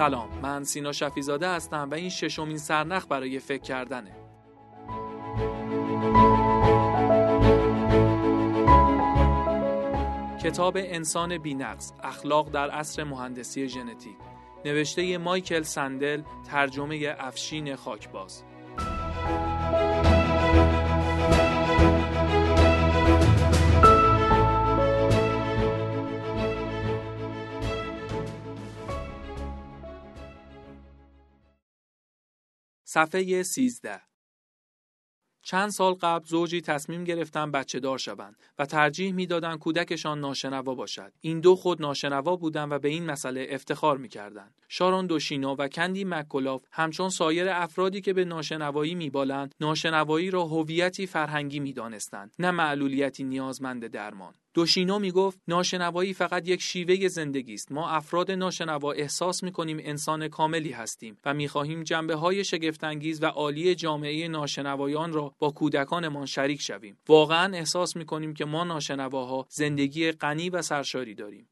سلام. من سینا شفیزاده هستم و این ششمین سرنخ برای فکر کردنه. کتاب انسان بینقص اخلاق در عصر مهندسی ژنتیک. نوشته مایکل سندل ترجمه افشین خاکباز. صفحه 13 چند سال قبل زوجی تصمیم گرفتن بچه دار شوند و ترجیح می‌دادند کودکشان ناشنوا باشد. این دو خود ناشنوا بودند و به این مسئله افتخار می‌کردند. شارون دوشینو و کندی مکولاف همچون سایر افرادی که به ناشنوایی میبالند، ناشنوایی را هویتی فرهنگی می‌دانستند، نه معلولیتی نیازمند درمان. دوشینو می‌گفت ناشنوایی فقط یک شیوه زندگی است. ما افراد ناشنوا احساس می‌کنیم انسان کاملی هستیم و می‌خواهیم جنبه های شگفتانگیز و عالی جامعه ناشنوایان را با کودکانمان شریک شویم. واقعا احساس می‌کنیم که ما ناشنواها زندگی غنی و سرشاری داریم.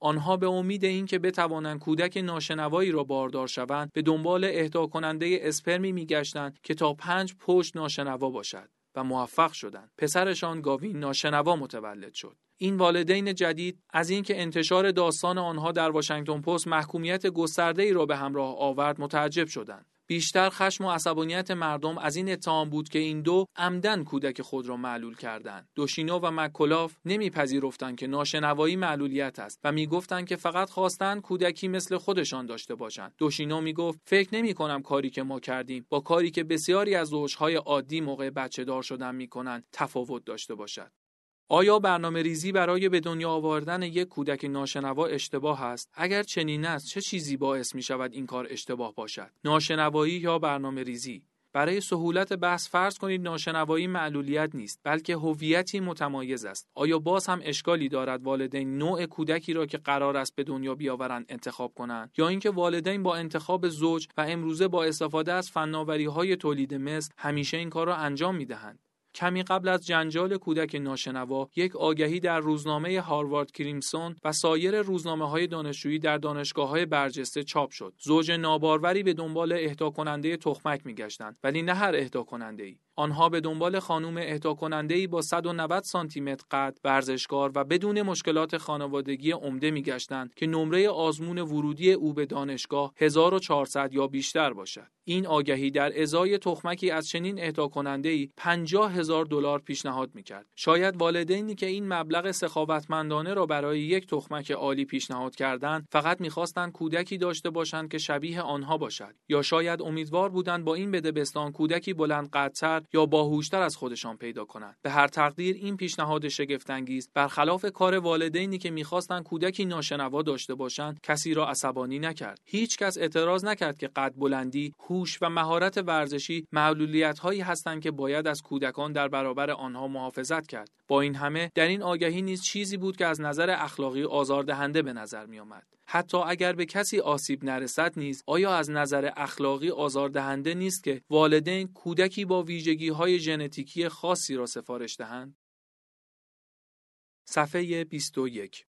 آنها به امید اینکه بتوانند کودک ناشنوایی را باردار شوند به دنبال اهدا کننده اسپرمی میگشتند که تا پنج پشت ناشنوا باشد. و موفق شدند. پسرشان گاوین ناشنوا متولد شد. این والدین جدید از اینکه انتشار داستان آنها در واشنگتن پست محکومیت گسترده ای را به همراه آورد متعجب شدند. بیشتر خشم و عصبانیت مردم از این اتهام بود که این دو عمدن کودک خود را معلول کردند. دوشینو و مکولاف نمیپذیرفتند که ناشنوایی معلولیت است و می‌گفتند که فقط خواستند کودکی مثل خودشان داشته باشند. دوشینو می‌گفت فکر نمی کنم کاری که ما کردیم با کاری که بسیاری از زوجهای عادی موقع بچه دار شدن می‌کنند تفاوت داشته باشد. آیا برنامه ریزی برای به دنیا آوردن یک کودک ناشنوا اشتباه است؟ اگر چنین است چه چیزی باعث می شود این کار اشتباه باشد؟ ناشنوایی یا برنامه ریزی برای سهولت بحث فرض کنید ناشنوایی معلولیت نیست بلکه هویتی متمایز است آیا باز هم اشکالی دارد والدین نوع کودکی را که قرار است به دنیا بیاورند انتخاب کنند یا اینکه والدین با انتخاب زوج و امروزه با استفاده از فناوری های تولید مثل همیشه این کار را انجام می دهند کمی قبل از جنجال کودک ناشنوا یک آگهی در روزنامه هاروارد کریمسون و سایر روزنامه های دانشجویی در دانشگاه های برجسته چاپ شد. زوج ناباروری به دنبال اهدا کننده تخمک میگشتند ولی نه هر اهدا کننده ای آنها به دنبال خانم اهدا کننده با 190 سانتی متر قد ورزشکار و بدون مشکلات خانوادگی عمده میگشتند که نمره آزمون ورودی او به دانشگاه 1400 یا بیشتر باشد. این آگهی در ازای تخمکی از چنین اهدا کننده ای 50 هزار دلار پیشنهاد می‌کرد. شاید والدینی که این مبلغ سخاوتمندانه را برای یک تخمک عالی پیشنهاد کردند فقط می‌خواستند کودکی داشته باشند که شبیه آنها باشد. یا شاید امیدوار بودند با این بدبستان کودکی بلند قدتر یا باهوشتر از خودشان پیدا کنند. به هر تقدیر این پیشنهاد شگفتانگیز برخلاف کار والدینی که می‌خواستند کودکی ناشنوا داشته باشند کسی را عصبانی نکرد. هیچ کس اعتراض نکرد که قد بلندی هوش و مهارت ورزشی معلولیت هایی هستند که باید از کودکان در برابر آنها محافظت کرد. با این همه در این آگهی نیز چیزی بود که از نظر اخلاقی آزاردهنده به نظر می آمد. حتی اگر به کسی آسیب نرسد نیز آیا از نظر اخلاقی آزاردهنده نیست که والدین کودکی با ویژگی های ژنتیکی خاصی را سفارش دهند؟ صفحه 21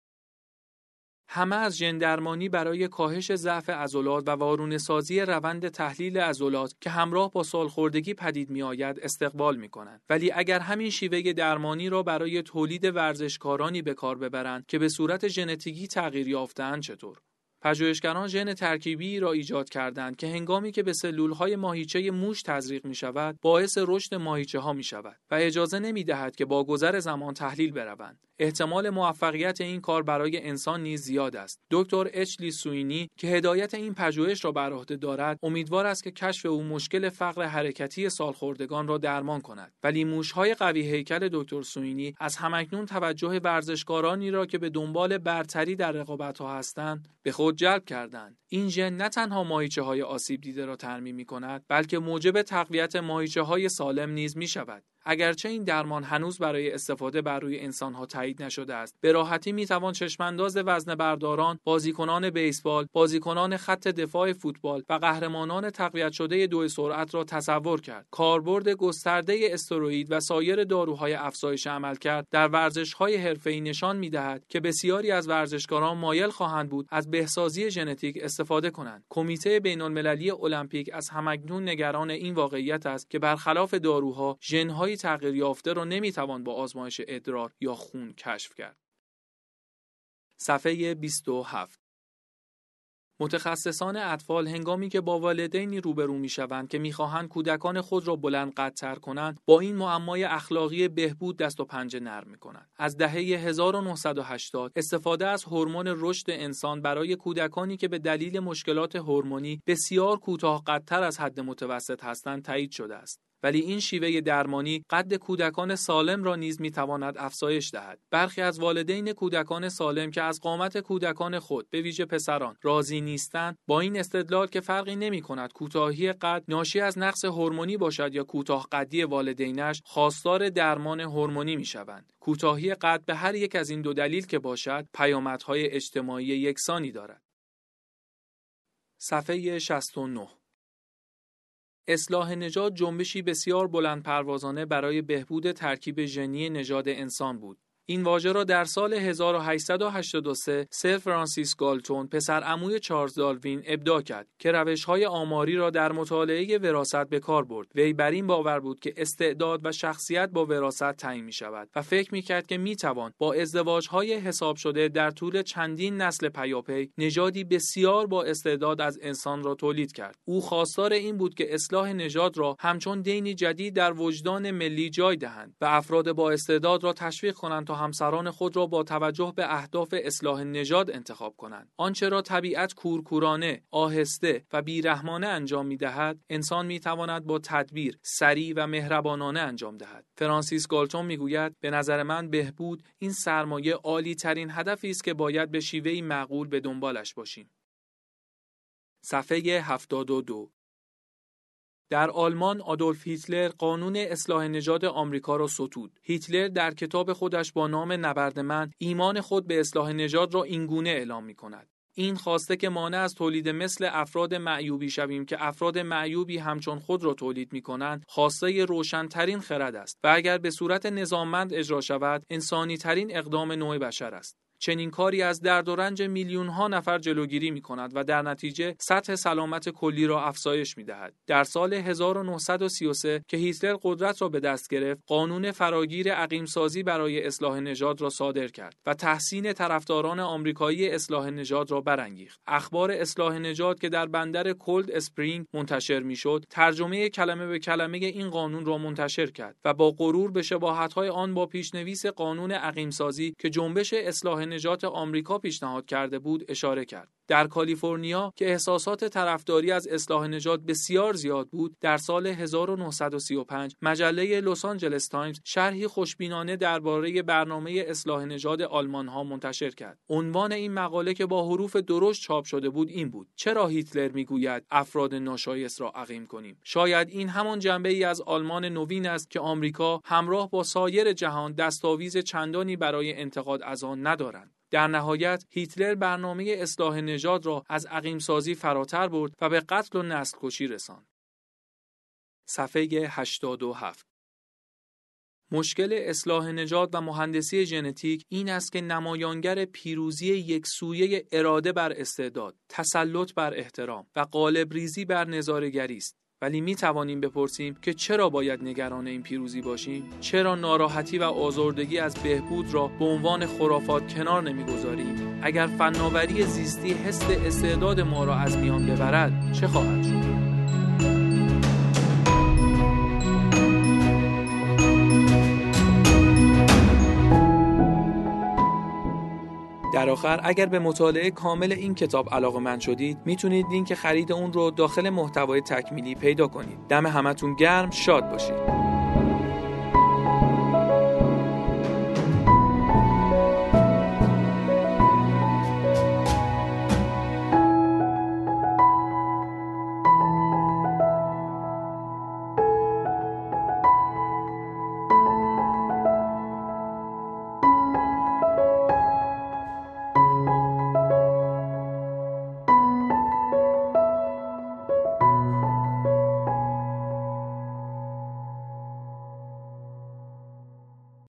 همه از ژندرمانی برای کاهش ضعف عضلات و وارونه سازی روند تحلیل عضلات که همراه با سالخوردگی پدید می آید استقبال می کنند ولی اگر همین شیوه درمانی را برای تولید ورزشکارانی به کار ببرند که به صورت ژنتیکی تغییر یافتهاند چطور؟ پژوهشگران ژن ترکیبی را ایجاد کردند که هنگامی که به سلولهای ماهیچه موش تزریق می شود باعث رشد ماهیچه ها می شود و اجازه نمی دهد که با گذر زمان تحلیل بروند. احتمال موفقیت این کار برای انسان نیز زیاد است. دکتر اچلی سوینی که هدایت این پژوهش را بر عهده دارد امیدوار است که کشف او مشکل فقر حرکتی سالخوردگان را درمان کند. ولی موشهای قوی هیکل دکتر سوینی از همکنون توجه ورزشکارانی را که به دنبال برتری در رقابتها هستند به خود جلب کردند. این ژن نه تنها ماهیچه های آسیب دیده را ترمیم می کند بلکه موجب تقویت ماهیچه های سالم نیز می شود اگرچه این درمان هنوز برای استفاده بر روی انسانها تایید نشده است به راحتی می‌توان چشمانداز وزن برداران بازیکنان بیسبال بازیکنان خط دفاع فوتبال و قهرمانان تقویت شده دو سرعت را تصور کرد. کاربرد گسترده استروئید و سایر داروهای افزایش عملکرد در ورزشهای حرفه‌ای نشان می‌دهد که بسیاری از ورزشکاران مایل خواهند بود از بهسازی ژنتیک استفاده کنند. کمیته بین‌المللی المپیک از همکنون نگران این واقعیت است که برخلاف داروها ژن‌های تغییر یافته را نمی‌توان با آزمایش ادرار یا خون کشف کرد. صفحه 27 متخصصان اطفال هنگامی که با والدینی روبرو می‌شوند که می‌خواهند کودکان خود را بلند قدتر کنند با این معمای اخلاقی بهبود دست و پنجه نرم می‌کنند. از دهه 1980 استفاده از هورمون رشد انسان برای کودکانی که به دلیل مشکلات هورمونی بسیار کوتاه قدتر از حد متوسط هستند تایید شده است. ولی این شیوه درمانی قد کودکان سالم را نیز می‌تواند افزایش دهد. برخی از والدین کودکان سالم که از قامت کودکان خود به ویژه پسران راضی نیستند با این استدلال که فرقی نمی کند کوتاهی قد ناشی از نقص هورمونی باشد یا کوتاه قدی والدینش خواستار درمان هورمونی می‌شوند. کوتاهی قد به هر یک از این دو دلیل که باشد پیامدهای اجتماعی یکسانی دارد. صفحه 69 اصلاح نژاد جنبشی بسیار بلند پروازانه برای بهبود ترکیب ژنی نژاد انسان بود. این واژه را در سال 1883 سر فرانسیس گالتون پسر عموی چارلز داروین ابداع کرد که روش‌های آماری را در مطالعه وراثت به کار برد. وی بر این باور بود که استعداد و شخصیت با وراثت تعیین می شود و فکر می کرد که می توان با ازدواج‌های حساب شده در طول چندین نسل پیاپی نژادی بسیار با استعداد از انسان را تولید کرد. او خواستار این بود که اصلاح نژاد را همچون دینی جدید در وجدان ملی جای دهند و افراد با استعداد را تشویق کنند همسران خود را با توجه به اهداف اصلاح نژاد انتخاب کنند. آنچه را طبیعت کورکورانه آهسته و بیرحمانه انجام می دهد انسان می تواند با تدبیر سریع و مهربانانه انجام دهد. فرانسیس گالتون می گوید به نظر من بهبود این سرمایه عالی ترین هدفی است که باید به شیوهی معقول به دنبالش باشیم. صفحه 72 در آلمان آدولف هیتلر قانون اصلاح نژاد آمریکا را ستود. هیتلر در کتاب خودش با نام نبرد من ایمان خود به اصلاح نژاد را اینگونه اعلام می کند. این خواسته که مانع از تولید مثل افراد معیوبی شویم که افراد معیوبی همچون خود را تولید می کنند خواسته روشنترین خرد است و اگر به صورت نظاممند اجرا شود انسانی ترین اقدام نوع بشر است چنین کاری از درد و رنج میلیون ها نفر جلوگیری می کند و در نتیجه سطح سلامت کلی را افزایش می دهد. در سال 1933 که هیتلر قدرت را به دست گرفت، قانون فراگیر عقیم سازی برای اصلاح نژاد را صادر کرد و تحسین طرفداران آمریکایی اصلاح نژاد را برانگیخت. اخبار اصلاح نژاد که در بندر کلد اسپرینگ منتشر می‌شد، ترجمه کلمه به کلمه این قانون را منتشر کرد و با غرور به شباهت‌های آن با پیشنویس قانون عقیم سازی که جنبش اصلاح نژاد آمریکا پیشنهاد کرده بود اشاره کرد. در کالیفرنیا که احساسات طرفداری از اصلاح نژاد بسیار زیاد بود در سال 1935 مجله لس آنجلس تایمز شرحی خوشبینانه درباره برنامه اصلاح نژاد آلمان ها منتشر کرد. عنوان این مقاله که با حروف درشت چاپ شده بود این بود چرا هیتلر می‌گوید افراد ناشایست را عقیم کنیم؟ شاید این همان جنبه ای از آلمان نوین است که آمریکا همراه با سایر جهان دستاویز چندانی برای انتقاد از آن ندارند. در نهایت هیتلر برنامه اصلاح نژاد را از عقیم سازی فراتر برد و به قتل و نسل کشی رساند. صفحه 87 مشکل اصلاح نژاد و مهندسی ژنتیک این است که نمایانگر پیروزی یک سویه اراده بر استعداد، تسلط بر احترام و قالب ریزی بر نظارگری است. ولی می توانیم بپرسیم که چرا باید نگران این پیروزی باشیم؟ چرا ناراحتی و آزردگی از بهبود را به عنوان خرافات کنار نمی‌گذاریم؟ اگر فناوری زیستی حس استعداد ما را از میان ببرد چه خواهد شد؟ در آخر اگر به مطالعه کامل این کتاب علاقه من شدید می‌تونید لینک خرید اون رو داخل محتوای تکمیلی پیدا کنید. دم همتون گرم شاد باشید.